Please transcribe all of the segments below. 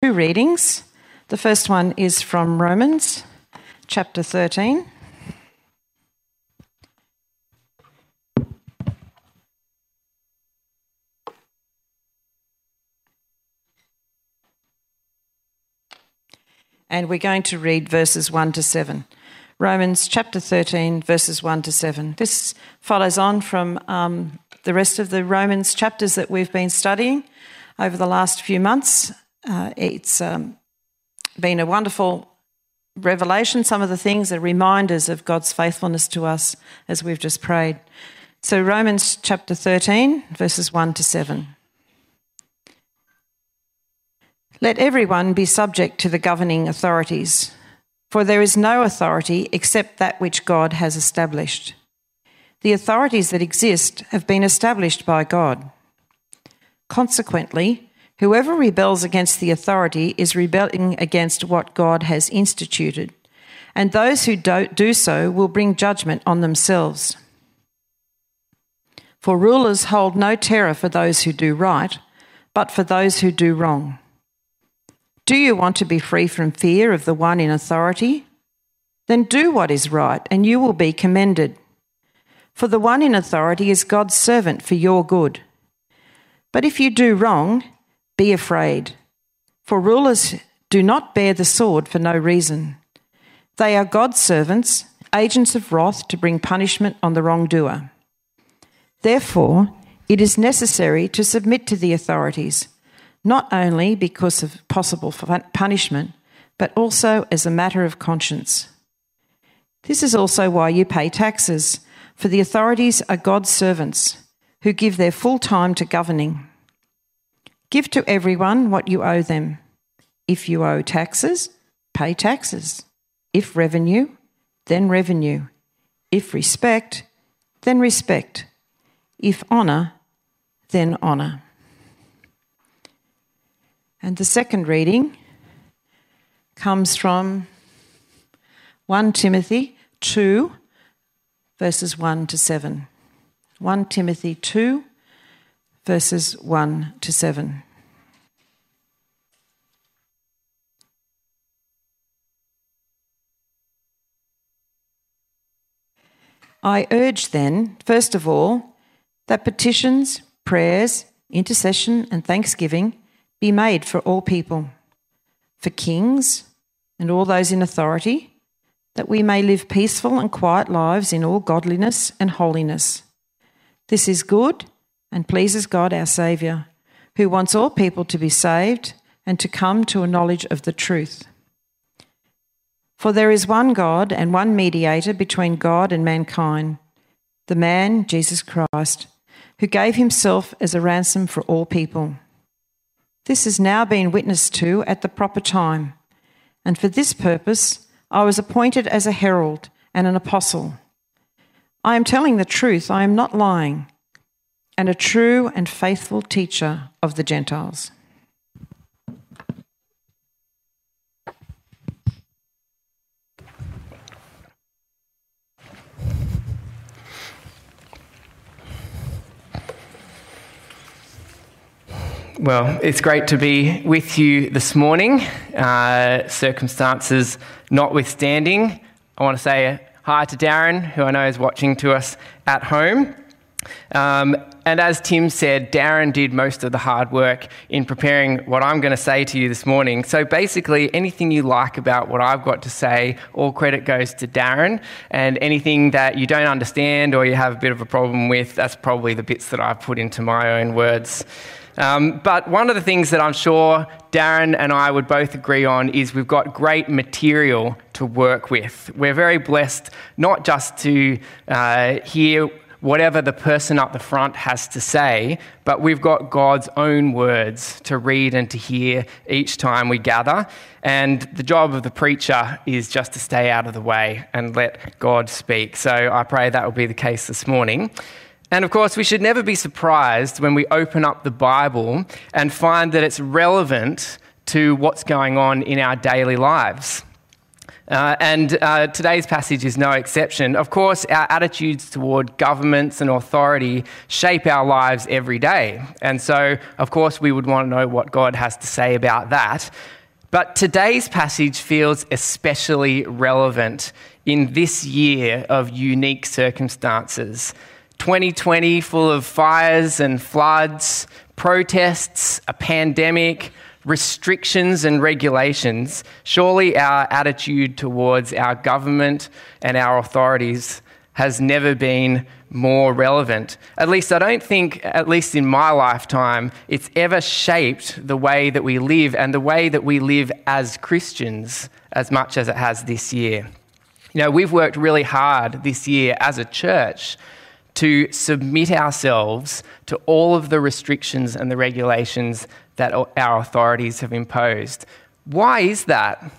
two readings. The first one is from Romans chapter 13. And we're going to read verses 1 to 7. Romans chapter 13, verses 1 to 7. This follows on from um, the rest of the Romans chapters that we've been studying over the last few months. Uh, it's um, been a wonderful revelation. Some of the things are reminders of God's faithfulness to us as we've just prayed. So, Romans chapter 13, verses 1 to 7. Let everyone be subject to the governing authorities, for there is no authority except that which God has established. The authorities that exist have been established by God. Consequently, whoever rebels against the authority is rebelling against what God has instituted, and those who do so will bring judgment on themselves. For rulers hold no terror for those who do right, but for those who do wrong. Do you want to be free from fear of the one in authority? Then do what is right, and you will be commended. For the one in authority is God's servant for your good. But if you do wrong, be afraid. For rulers do not bear the sword for no reason. They are God's servants, agents of wrath to bring punishment on the wrongdoer. Therefore, it is necessary to submit to the authorities, not only because of possible punishment, but also as a matter of conscience. This is also why you pay taxes, for the authorities are God's servants who give their full time to governing. Give to everyone what you owe them. If you owe taxes, pay taxes. If revenue, then revenue. If respect, then respect. If honour, then honour. And the second reading comes from 1 Timothy 2, verses 1 to 7. 1 Timothy 2, verses 1 to 7. I urge then, first of all, that petitions, prayers, intercession, and thanksgiving be made for all people, for kings and all those in authority, that we may live peaceful and quiet lives in all godliness and holiness. This is good and pleases God our Saviour, who wants all people to be saved and to come to a knowledge of the truth. For there is one God and one mediator between God and mankind, the man, Jesus Christ, who gave himself as a ransom for all people. This has now been witnessed to at the proper time, and for this purpose I was appointed as a herald and an apostle. I am telling the truth, I am not lying and a true and faithful teacher of the Gentiles. Well, it's great to be with you this morning, uh, circumstances notwithstanding. I want to say hi to Darren, who I know is watching to us at home. Um, and as Tim said, Darren did most of the hard work in preparing what I'm going to say to you this morning. So basically, anything you like about what I've got to say, all credit goes to Darren. And anything that you don't understand or you have a bit of a problem with, that's probably the bits that I've put into my own words. Um, but one of the things that I'm sure Darren and I would both agree on is we've got great material to work with. We're very blessed not just to uh, hear whatever the person up the front has to say, but we've got God's own words to read and to hear each time we gather. And the job of the preacher is just to stay out of the way and let God speak. So I pray that will be the case this morning. And of course, we should never be surprised when we open up the Bible and find that it's relevant to what's going on in our daily lives. Uh, and uh, today's passage is no exception. Of course, our attitudes toward governments and authority shape our lives every day. And so, of course, we would want to know what God has to say about that. But today's passage feels especially relevant in this year of unique circumstances. 2020, full of fires and floods, protests, a pandemic, restrictions and regulations, surely our attitude towards our government and our authorities has never been more relevant. At least I don't think, at least in my lifetime, it's ever shaped the way that we live and the way that we live as Christians as much as it has this year. You know, we've worked really hard this year as a church to submit ourselves to all of the restrictions and the regulations that our authorities have imposed. Why is that?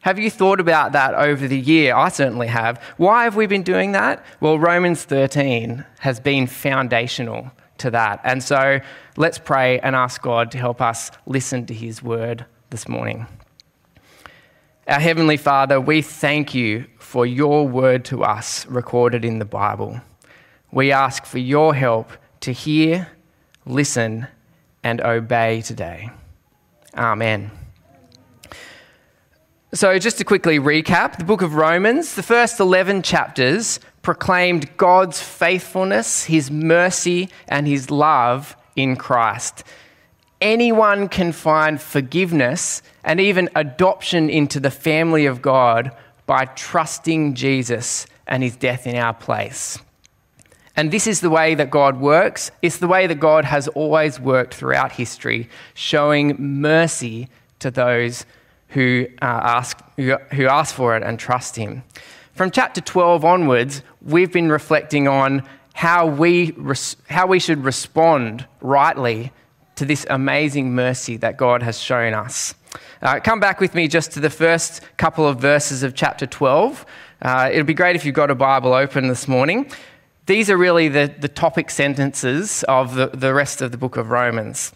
Have you thought about that over the year? I certainly have. Why have we been doing that? Well, Romans 13 has been foundational to that. And so let's pray and ask God to help us listen to his word this morning. Our Heavenly Father, we thank you for your word to us recorded in the Bible. We ask for your help to hear, listen, and obey today. Amen. So, just to quickly recap, the book of Romans, the first 11 chapters proclaimed God's faithfulness, his mercy, and his love in Christ. Anyone can find forgiveness and even adoption into the family of God by trusting Jesus and his death in our place. And this is the way that God works. It's the way that God has always worked throughout history, showing mercy to those who, uh, ask, who ask for it and trust Him. From chapter 12 onwards, we've been reflecting on how we, res- how we should respond rightly to this amazing mercy that God has shown us. Uh, come back with me just to the first couple of verses of chapter 12. Uh, it'll be great if you've got a Bible open this morning. These are really the, the topic sentences of the, the rest of the book of Romans.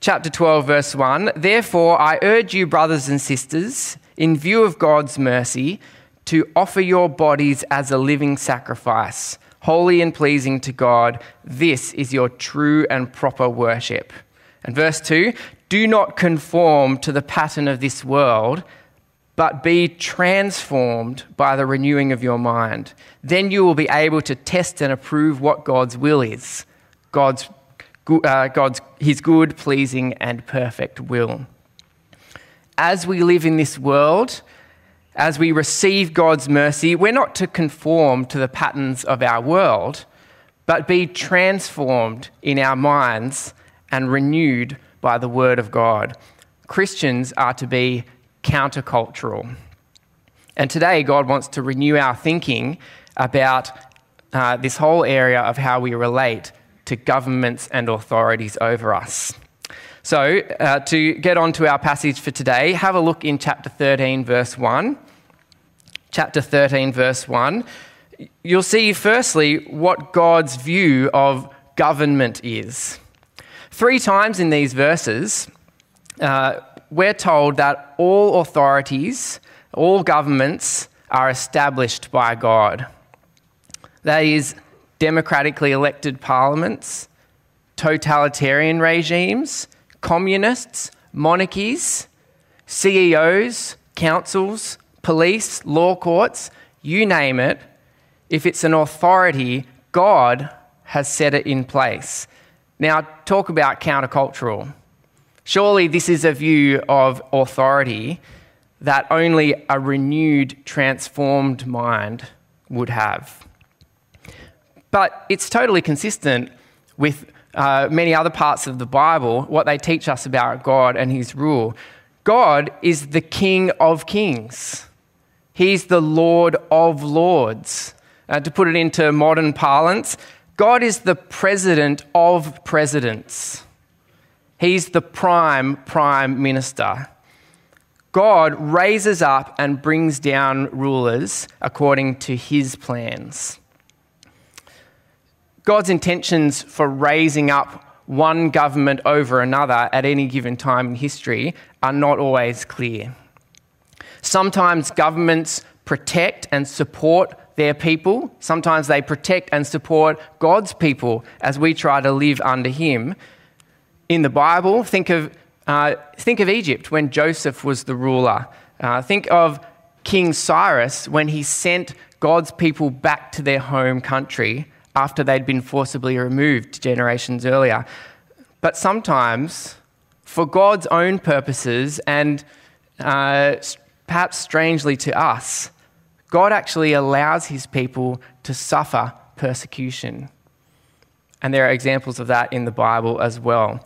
Chapter 12, verse 1 Therefore, I urge you, brothers and sisters, in view of God's mercy, to offer your bodies as a living sacrifice, holy and pleasing to God. This is your true and proper worship. And verse 2 Do not conform to the pattern of this world but be transformed by the renewing of your mind. Then you will be able to test and approve what God's will is God's, uh, God's, His good, pleasing, and perfect will. As we live in this world, as we receive God's mercy, we're not to conform to the patterns of our world, but be transformed in our minds and renewed by the Word of God. Christians are to be countercultural. And today, God wants to renew our thinking about uh, this whole area of how we relate to governments and authorities over us. So, uh, to get on to our passage for today, have a look in chapter 13, verse 1. Chapter 13, verse 1. You'll see, firstly, what God's view of government is. Three times in these verses, uh, we're told that all authorities, all governments are established by God. That is, democratically elected parliaments, totalitarian regimes, communists, monarchies, CEOs, councils, police, law courts, you name it. If it's an authority, God has set it in place. Now, talk about countercultural. Surely this is a view of authority that only a renewed, transformed mind would have. But it's totally consistent with uh, many other parts of the Bible, what they teach us about God and His rule. God is the King of kings, He's the Lord of lords. Uh, to put it into modern parlance, God is the president of presidents. He's the prime prime minister. God raises up and brings down rulers according to his plans. God's intentions for raising up one government over another at any given time in history are not always clear. Sometimes governments protect and support their people. Sometimes they protect and support God's people as we try to live under Him. In the Bible, think of, uh, think of Egypt when Joseph was the ruler. Uh, think of King Cyrus when he sent God's people back to their home country after they'd been forcibly removed generations earlier. But sometimes, for God's own purposes and uh, perhaps strangely to us, God actually allows his people to suffer persecution. And there are examples of that in the Bible as well.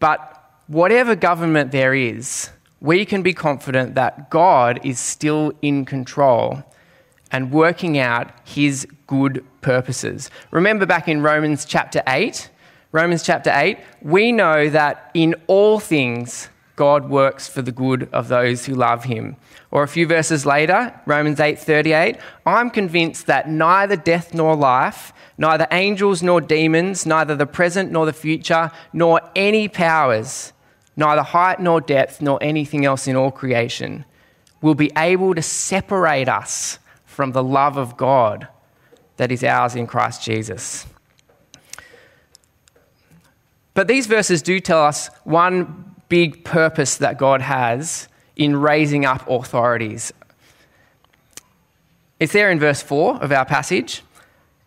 But whatever government there is, we can be confident that God is still in control and working out his good purposes. Remember back in Romans chapter 8, Romans chapter 8, we know that in all things God works for the good of those who love him. Or a few verses later, Romans 8:38, I'm convinced that neither death nor life, neither angels nor demons, neither the present nor the future, nor any powers, neither height nor depth nor anything else in all creation will be able to separate us from the love of God that is ours in Christ Jesus. But these verses do tell us one big purpose that God has in raising up authorities. It's there in verse 4 of our passage.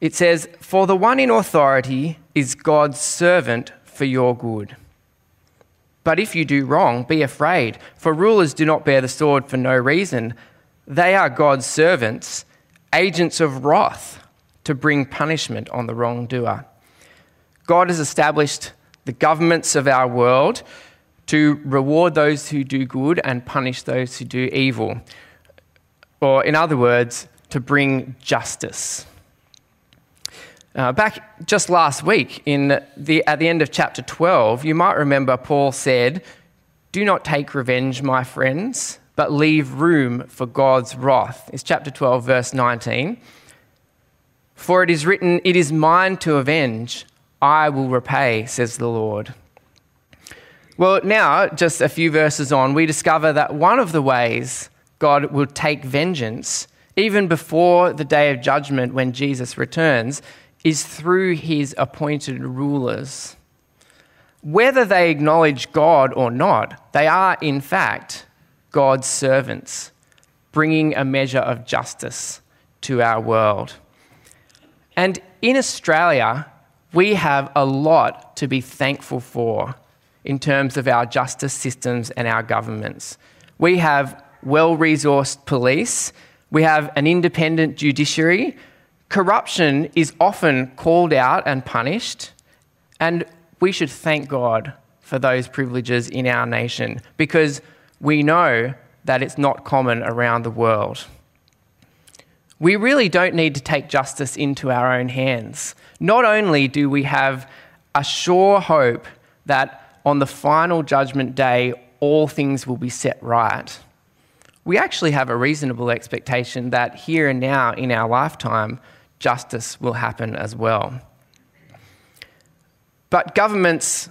It says, For the one in authority is God's servant for your good. But if you do wrong, be afraid, for rulers do not bear the sword for no reason. They are God's servants, agents of wrath to bring punishment on the wrongdoer. God has established the governments of our world to reward those who do good and punish those who do evil. Or, in other words, to bring justice. Uh, back just last week, in the, at the end of chapter 12, you might remember Paul said, Do not take revenge, my friends, but leave room for God's wrath. It's chapter 12, verse 19. For it is written, It is mine to avenge, I will repay, says the Lord. Well, now, just a few verses on, we discover that one of the ways God will take vengeance, even before the day of judgment when Jesus returns, is through his appointed rulers. Whether they acknowledge God or not, they are, in fact, God's servants, bringing a measure of justice to our world. And in Australia, we have a lot to be thankful for in terms of our justice systems and our governments. We have well resourced police, we have an independent judiciary. Corruption is often called out and punished, and we should thank God for those privileges in our nation because we know that it's not common around the world. We really don't need to take justice into our own hands. Not only do we have a sure hope that on the final judgment day, all things will be set right. We actually have a reasonable expectation that here and now in our lifetime, justice will happen as well. But governments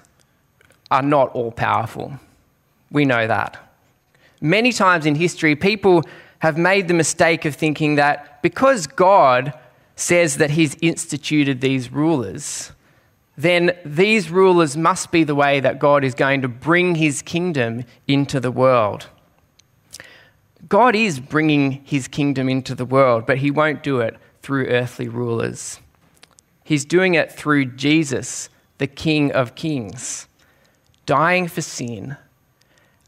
are not all powerful. We know that. Many times in history, people have made the mistake of thinking that because God says that He's instituted these rulers, then these rulers must be the way that God is going to bring his kingdom into the world. God is bringing his kingdom into the world, but he won't do it through earthly rulers. He's doing it through Jesus, the King of Kings, dying for sin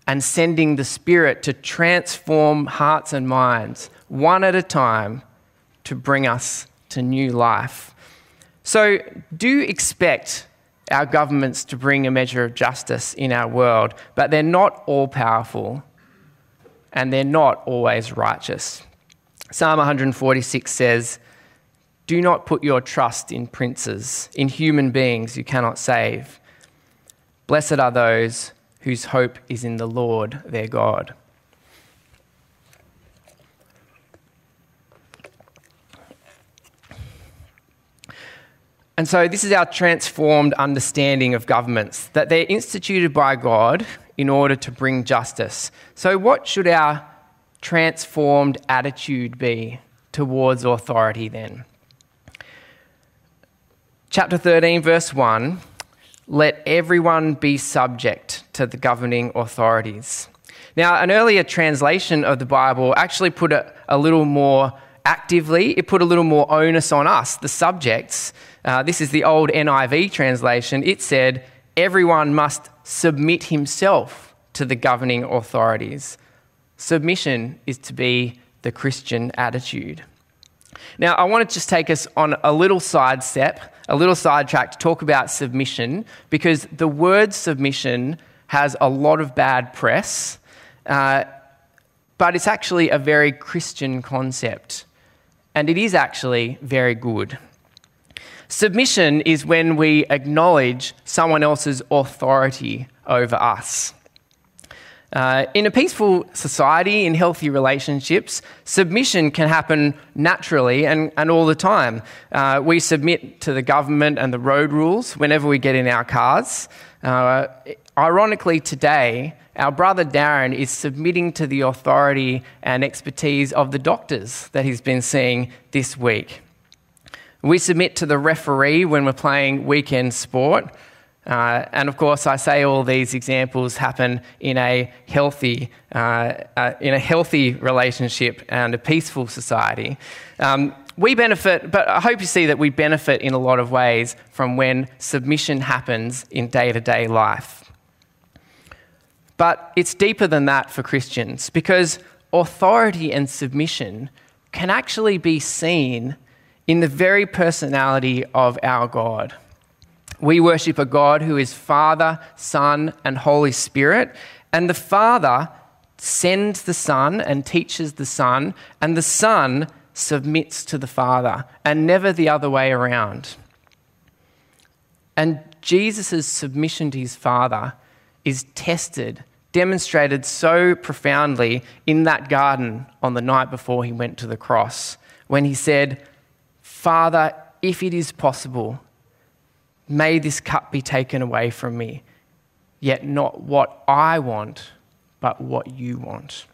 and sending the Spirit to transform hearts and minds one at a time to bring us to new life. So, do expect our governments to bring a measure of justice in our world, but they're not all powerful and they're not always righteous. Psalm 146 says, Do not put your trust in princes, in human beings you cannot save. Blessed are those whose hope is in the Lord their God. And so, this is our transformed understanding of governments that they're instituted by God in order to bring justice. So, what should our transformed attitude be towards authority then? Chapter 13, verse 1 let everyone be subject to the governing authorities. Now, an earlier translation of the Bible actually put it a little more actively, it put a little more onus on us, the subjects. Uh, this is the old NIV translation. It said, everyone must submit himself to the governing authorities. Submission is to be the Christian attitude. Now, I want to just take us on a little side step, a little sidetrack to talk about submission, because the word submission has a lot of bad press, uh, but it's actually a very Christian concept, and it is actually very good. Submission is when we acknowledge someone else's authority over us. Uh, in a peaceful society, in healthy relationships, submission can happen naturally and, and all the time. Uh, we submit to the government and the road rules whenever we get in our cars. Uh, ironically, today, our brother Darren is submitting to the authority and expertise of the doctors that he's been seeing this week. We submit to the referee when we're playing weekend sport. Uh, and of course, I say all these examples happen in a healthy, uh, uh, in a healthy relationship and a peaceful society. Um, we benefit, but I hope you see that we benefit in a lot of ways from when submission happens in day to day life. But it's deeper than that for Christians because authority and submission can actually be seen in the very personality of our God. We worship a God who is Father, Son, and Holy Spirit. And the Father sends the Son and teaches the Son, and the Son submits to the Father, and never the other way around. And Jesus' submission to his Father is tested, demonstrated so profoundly in that garden on the night before he went to the cross, when he said, Father, if it is possible, May this cup be taken away from me, yet not what I want, but what you want.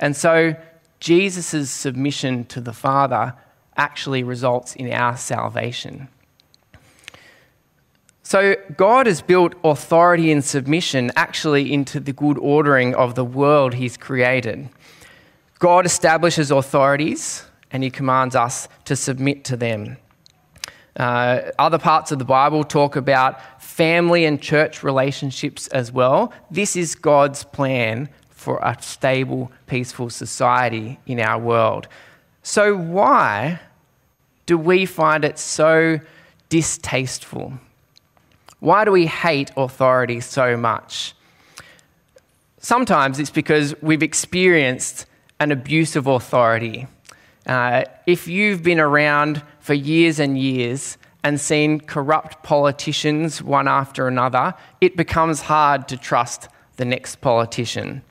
And so Jesus' submission to the Father actually results in our salvation. So, God has built authority and submission actually into the good ordering of the world He's created. God establishes authorities and He commands us to submit to them. Uh, other parts of the Bible talk about family and church relationships as well. This is God's plan for a stable, peaceful society in our world. So, why do we find it so distasteful? Why do we hate authority so much? Sometimes it's because we've experienced an abuse of authority. Uh, if you've been around for years and years and seen corrupt politicians one after another, it becomes hard to trust the next politician.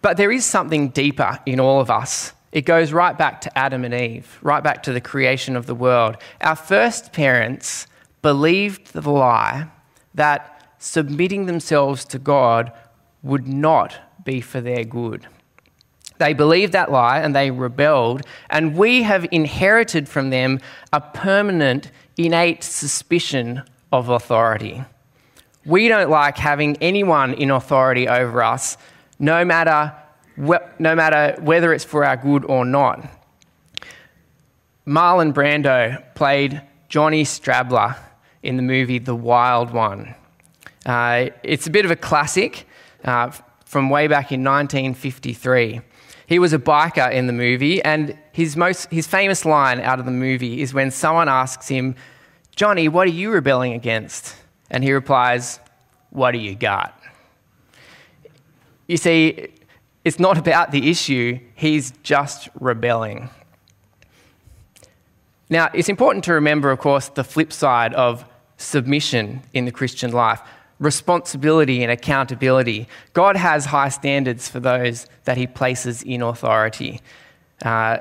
But there is something deeper in all of us. It goes right back to Adam and Eve, right back to the creation of the world. Our first parents believed the lie that submitting themselves to God would not be for their good. They believed that lie and they rebelled, and we have inherited from them a permanent, innate suspicion of authority. We don't like having anyone in authority over us, no matter, no matter whether it's for our good or not. Marlon Brando played Johnny Strabler in the movie The Wild One. Uh, it's a bit of a classic uh, from way back in 1953. He was a biker in the movie, and his, most, his famous line out of the movie is when someone asks him, Johnny, what are you rebelling against? And he replies, What do you got? You see, it's not about the issue, he's just rebelling. Now, it's important to remember, of course, the flip side of submission in the Christian life responsibility and accountability. God has high standards for those that He places in authority. Uh,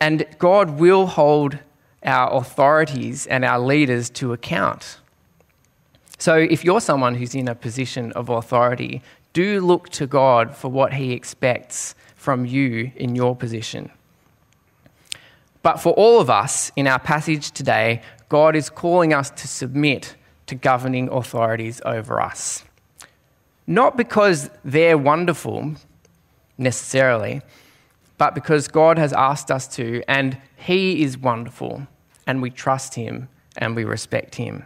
and God will hold our authorities and our leaders to account. So if you're someone who's in a position of authority, do look to God for what He expects from you in your position. But for all of us in our passage today, God is calling us to submit to governing authorities over us. Not because they're wonderful necessarily, but because God has asked us to, and He is wonderful, and we trust Him and we respect Him.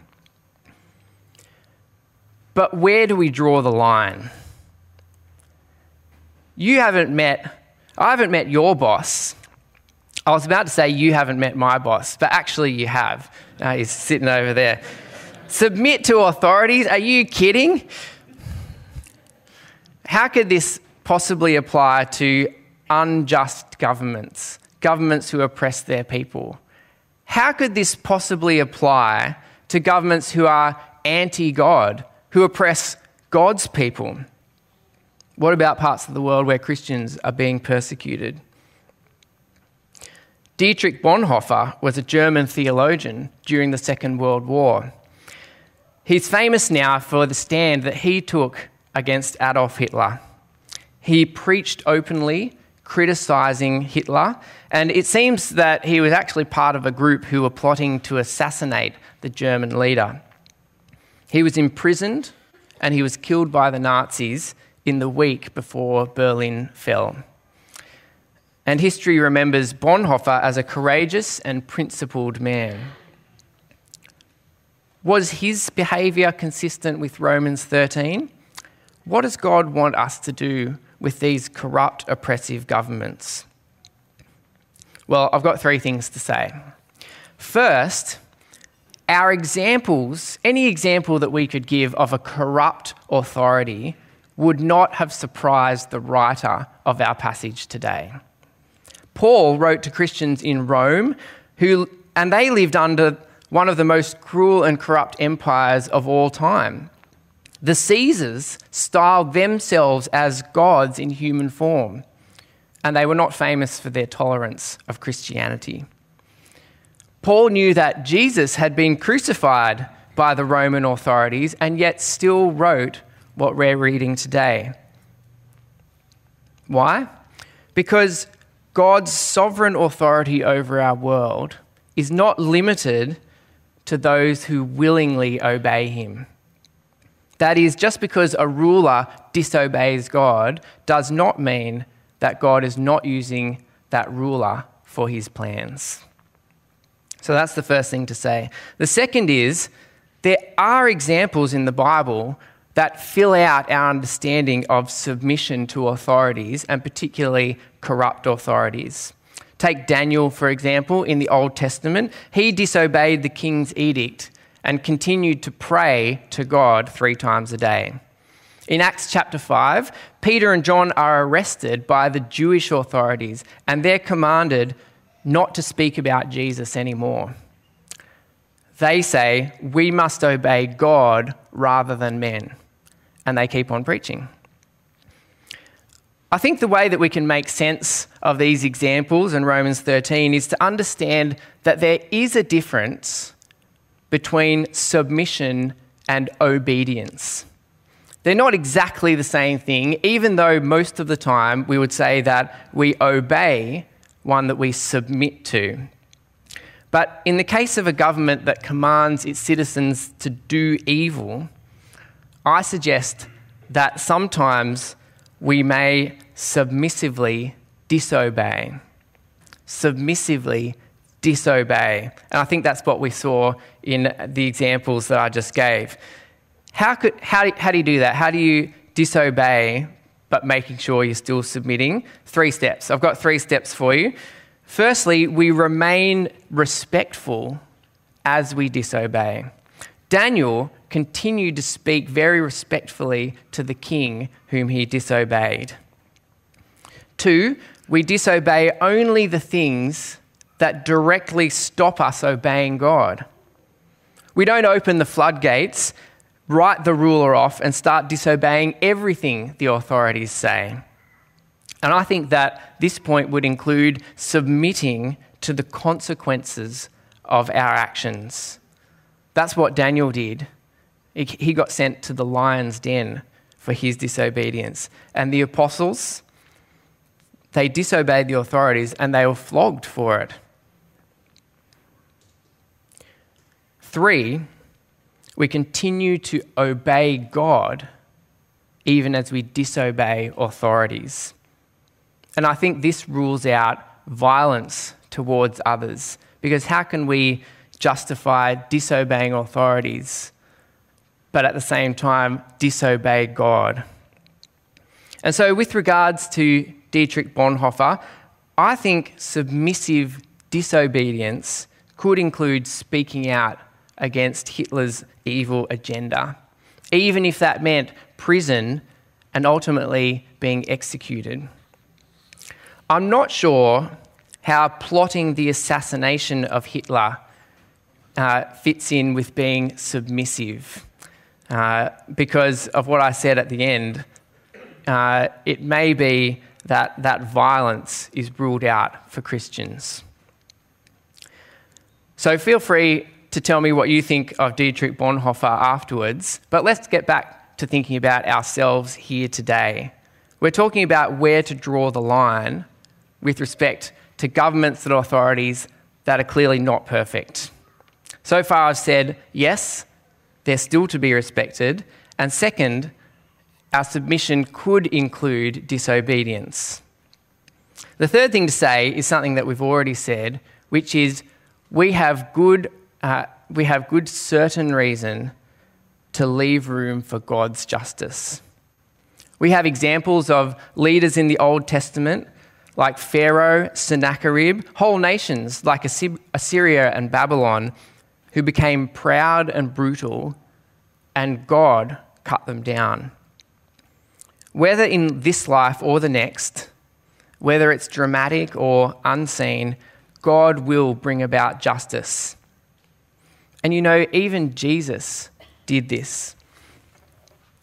But where do we draw the line? You haven't met, I haven't met your boss. I was about to say you haven't met my boss, but actually you have. Uh, he's sitting over there. Submit to authorities? Are you kidding? How could this possibly apply to unjust governments, governments who oppress their people? How could this possibly apply to governments who are anti God, who oppress God's people? What about parts of the world where Christians are being persecuted? Dietrich Bonhoeffer was a German theologian during the Second World War. He's famous now for the stand that he took against Adolf Hitler. He preached openly, criticizing Hitler, and it seems that he was actually part of a group who were plotting to assassinate the German leader. He was imprisoned and he was killed by the Nazis in the week before Berlin fell. And history remembers Bonhoeffer as a courageous and principled man. Was his behaviour consistent with Romans 13? What does God want us to do with these corrupt, oppressive governments? Well, I've got three things to say. First, our examples, any example that we could give of a corrupt authority, would not have surprised the writer of our passage today. Paul wrote to Christians in Rome, who, and they lived under one of the most cruel and corrupt empires of all time. The Caesars styled themselves as gods in human form, and they were not famous for their tolerance of Christianity. Paul knew that Jesus had been crucified by the Roman authorities and yet still wrote what we're reading today. Why? Because God's sovereign authority over our world is not limited to those who willingly obey him. That is, just because a ruler disobeys God does not mean that God is not using that ruler for his plans. So that's the first thing to say. The second is there are examples in the Bible that fill out our understanding of submission to authorities and particularly corrupt authorities. Take Daniel, for example, in the Old Testament. He disobeyed the king's edict and continued to pray to God three times a day. In Acts chapter 5, Peter and John are arrested by the Jewish authorities and they're commanded not to speak about Jesus anymore. They say, We must obey God rather than men and they keep on preaching. I think the way that we can make sense of these examples in Romans 13 is to understand that there is a difference between submission and obedience. They're not exactly the same thing, even though most of the time we would say that we obey one that we submit to. But in the case of a government that commands its citizens to do evil, I suggest that sometimes we may submissively disobey. Submissively disobey. And I think that's what we saw in the examples that I just gave. How, could, how, how do you do that? How do you disobey but making sure you're still submitting? Three steps. I've got three steps for you. Firstly, we remain respectful as we disobey. Daniel continued to speak very respectfully to the king whom he disobeyed. Two, we disobey only the things that directly stop us obeying God. We don't open the floodgates, write the ruler off, and start disobeying everything the authorities say. And I think that this point would include submitting to the consequences of our actions. That's what Daniel did. He got sent to the lion's den for his disobedience. And the apostles, they disobeyed the authorities and they were flogged for it. Three, we continue to obey God even as we disobey authorities. And I think this rules out violence towards others because how can we justify disobeying authorities but at the same time disobey God? And so, with regards to Dietrich Bonhoeffer, I think submissive disobedience could include speaking out against Hitler's evil agenda, even if that meant prison and ultimately being executed. I'm not sure how plotting the assassination of Hitler uh, fits in with being submissive. Uh, because of what I said at the end, uh, it may be that that violence is ruled out for Christians. So feel free to tell me what you think of Dietrich Bonhoeffer afterwards, but let's get back to thinking about ourselves here today. We're talking about where to draw the line with respect to governments and authorities that are clearly not perfect. So far, I've said yes, they're still to be respected, and second, our submission could include disobedience. The third thing to say is something that we've already said, which is we have good uh, we have good certain reason to leave room for God's justice. We have examples of leaders in the Old Testament like Pharaoh, Sennacherib, whole nations like Assyria and Babylon who became proud and brutal, and God cut them down. Whether in this life or the next, whether it's dramatic or unseen, God will bring about justice. And you know, even Jesus did this.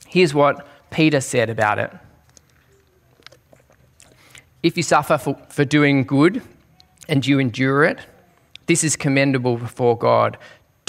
Here's what Peter said about it If you suffer for, for doing good and you endure it, this is commendable before God.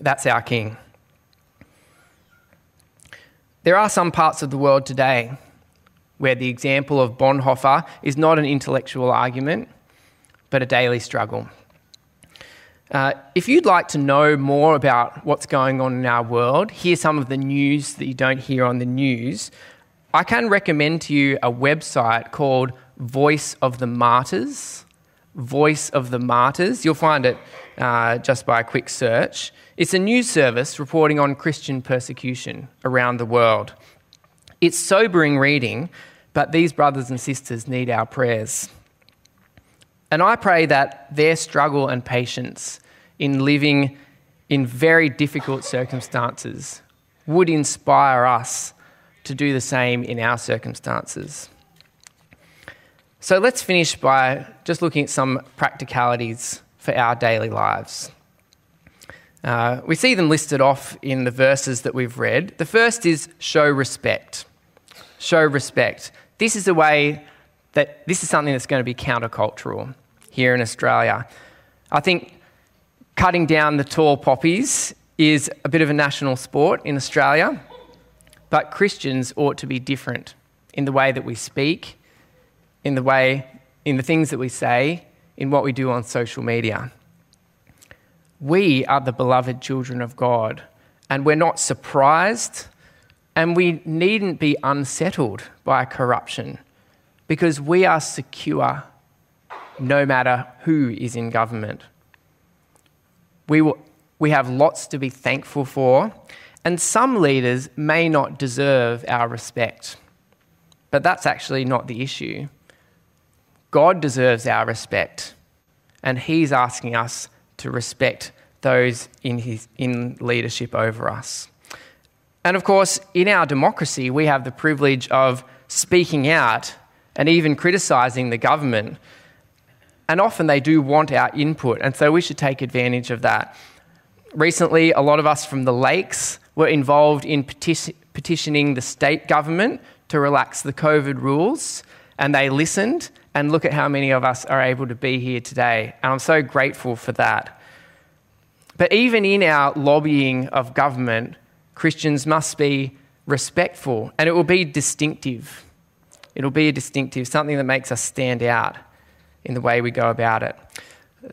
That's our king. There are some parts of the world today where the example of Bonhoeffer is not an intellectual argument, but a daily struggle. Uh, if you'd like to know more about what's going on in our world, hear some of the news that you don't hear on the news, I can recommend to you a website called Voice of the Martyrs. Voice of the Martyrs. You'll find it uh, just by a quick search. It's a news service reporting on Christian persecution around the world. It's sobering reading, but these brothers and sisters need our prayers. And I pray that their struggle and patience in living in very difficult circumstances would inspire us to do the same in our circumstances. So let's finish by just looking at some practicalities for our daily lives. Uh, we see them listed off in the verses that we've read. The first is show respect. Show respect. This is a way that this is something that's going to be countercultural here in Australia. I think cutting down the tall poppies is a bit of a national sport in Australia, but Christians ought to be different in the way that we speak, in the way, in the things that we say, in what we do on social media. We are the beloved children of God, and we're not surprised, and we needn't be unsettled by corruption because we are secure no matter who is in government. We, will, we have lots to be thankful for, and some leaders may not deserve our respect. But that's actually not the issue. God deserves our respect, and He's asking us to respect those in, his, in leadership over us. And of course, in our democracy, we have the privilege of speaking out and even criticising the government. And often they do want our input, and so we should take advantage of that. Recently, a lot of us from the Lakes were involved in peti- petitioning the state government to relax the COVID rules, and they listened. And look at how many of us are able to be here today. And I'm so grateful for that. But even in our lobbying of government, Christians must be respectful and it will be distinctive. It'll be a distinctive, something that makes us stand out in the way we go about it.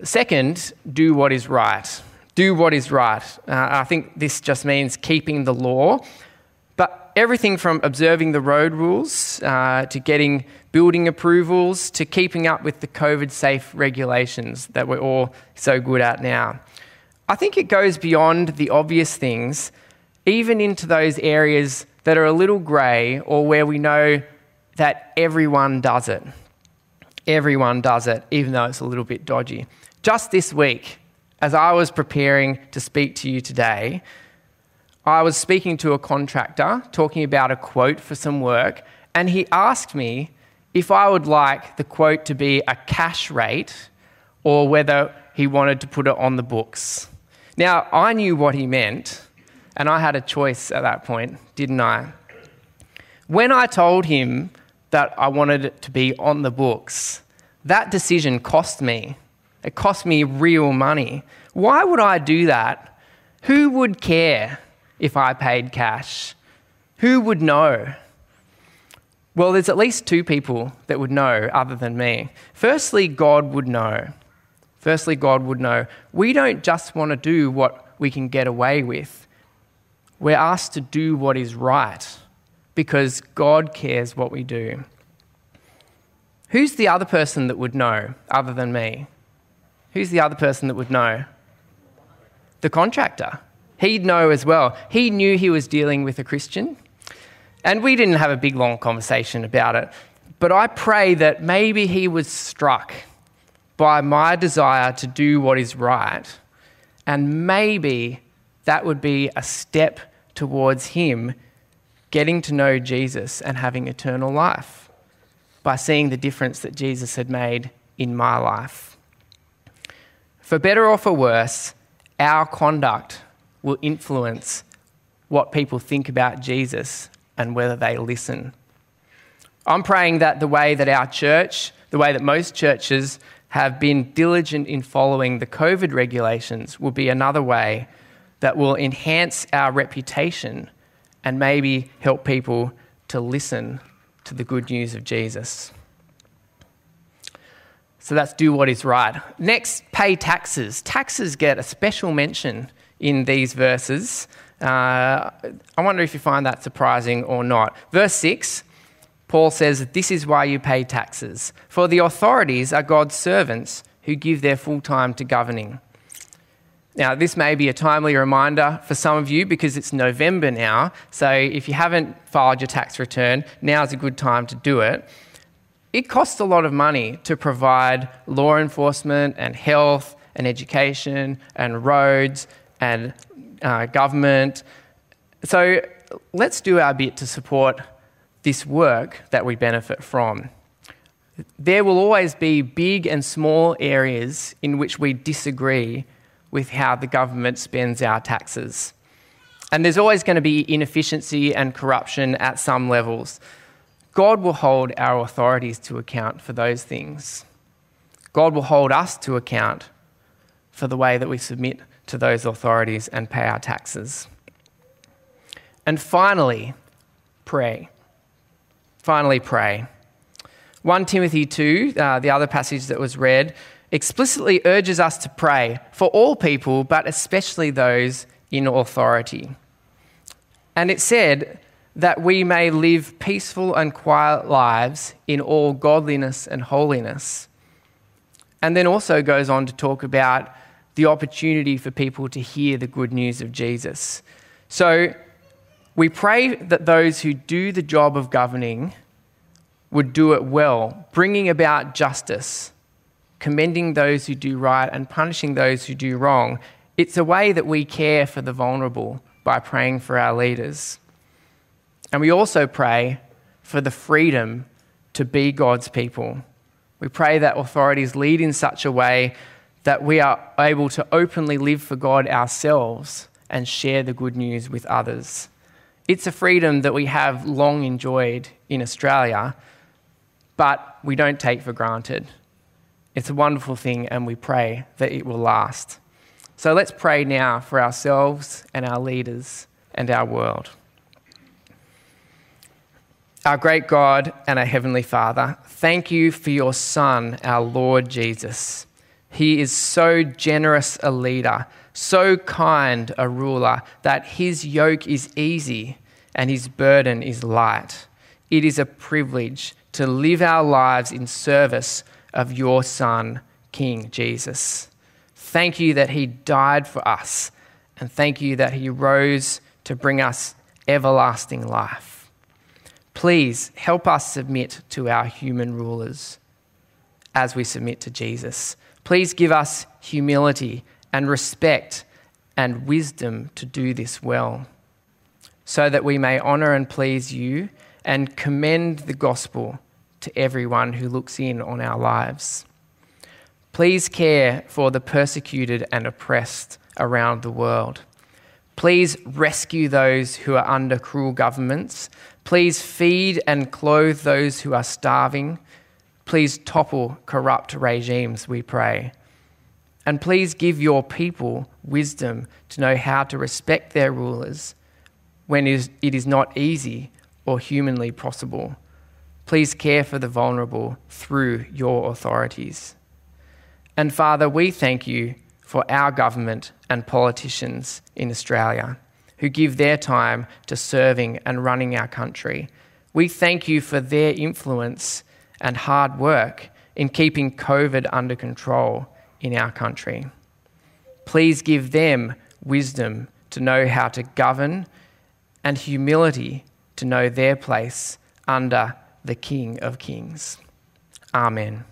Second, do what is right. Do what is right. Uh, I think this just means keeping the law, everything from observing the road rules uh, to getting building approvals to keeping up with the COVID safe regulations that we're all so good at now. I think it goes beyond the obvious things, even into those areas that are a little grey or where we know that everyone does it. Everyone does it, even though it's a little bit dodgy. Just this week, as I was preparing to speak to you today, I was speaking to a contractor talking about a quote for some work, and he asked me if I would like the quote to be a cash rate or whether he wanted to put it on the books. Now, I knew what he meant, and I had a choice at that point, didn't I? When I told him that I wanted it to be on the books, that decision cost me. It cost me real money. Why would I do that? Who would care if I paid cash? Who would know? Well, there's at least two people that would know other than me. Firstly, God would know. Firstly, God would know. We don't just want to do what we can get away with, we're asked to do what is right because God cares what we do. Who's the other person that would know other than me? Who's the other person that would know? The contractor. He'd know as well. He knew he was dealing with a Christian. And we didn't have a big long conversation about it. But I pray that maybe he was struck by my desire to do what is right. And maybe that would be a step towards him getting to know Jesus and having eternal life by seeing the difference that Jesus had made in my life. For better or for worse, our conduct will influence what people think about Jesus and whether they listen. I'm praying that the way that our church, the way that most churches have been diligent in following the COVID regulations will be another way that will enhance our reputation and maybe help people to listen to the good news of Jesus. So that's do what is right. Next, pay taxes. Taxes get a special mention in these verses. Uh, I wonder if you find that surprising or not. Verse 6 Paul says, This is why you pay taxes. For the authorities are God's servants who give their full time to governing. Now, this may be a timely reminder for some of you because it's November now. So, if you haven't filed your tax return, now's a good time to do it. It costs a lot of money to provide law enforcement and health and education and roads and uh, government. So, let's do our bit to support this work that we benefit from. There will always be big and small areas in which we disagree with how the government spends our taxes. And there's always going to be inefficiency and corruption at some levels. God will hold our authorities to account for those things. God will hold us to account for the way that we submit to those authorities and pay our taxes. And finally, pray finally pray. 1 Timothy 2, uh, the other passage that was read, explicitly urges us to pray for all people, but especially those in authority. And it said that we may live peaceful and quiet lives in all godliness and holiness. And then also goes on to talk about the opportunity for people to hear the good news of Jesus. So we pray that those who do the job of governing would do it well, bringing about justice, commending those who do right and punishing those who do wrong. It's a way that we care for the vulnerable by praying for our leaders. And we also pray for the freedom to be God's people. We pray that authorities lead in such a way that we are able to openly live for God ourselves and share the good news with others. It's a freedom that we have long enjoyed in Australia, but we don't take for granted. It's a wonderful thing, and we pray that it will last. So let's pray now for ourselves and our leaders and our world. Our great God and our Heavenly Father, thank you for your Son, our Lord Jesus. He is so generous a leader, so kind a ruler, that his yoke is easy and his burden is light. It is a privilege to live our lives in service of your Son, King Jesus. Thank you that he died for us, and thank you that he rose to bring us everlasting life. Please help us submit to our human rulers as we submit to Jesus. Please give us humility and respect and wisdom to do this well, so that we may honour and please you and commend the gospel to everyone who looks in on our lives. Please care for the persecuted and oppressed around the world. Please rescue those who are under cruel governments Please feed and clothe those who are starving. Please topple corrupt regimes, we pray. And please give your people wisdom to know how to respect their rulers when it is not easy or humanly possible. Please care for the vulnerable through your authorities. And Father, we thank you for our government and politicians in Australia who give their time to serving and running our country. We thank you for their influence and hard work in keeping COVID under control in our country. Please give them wisdom to know how to govern and humility to know their place under the King of Kings. Amen.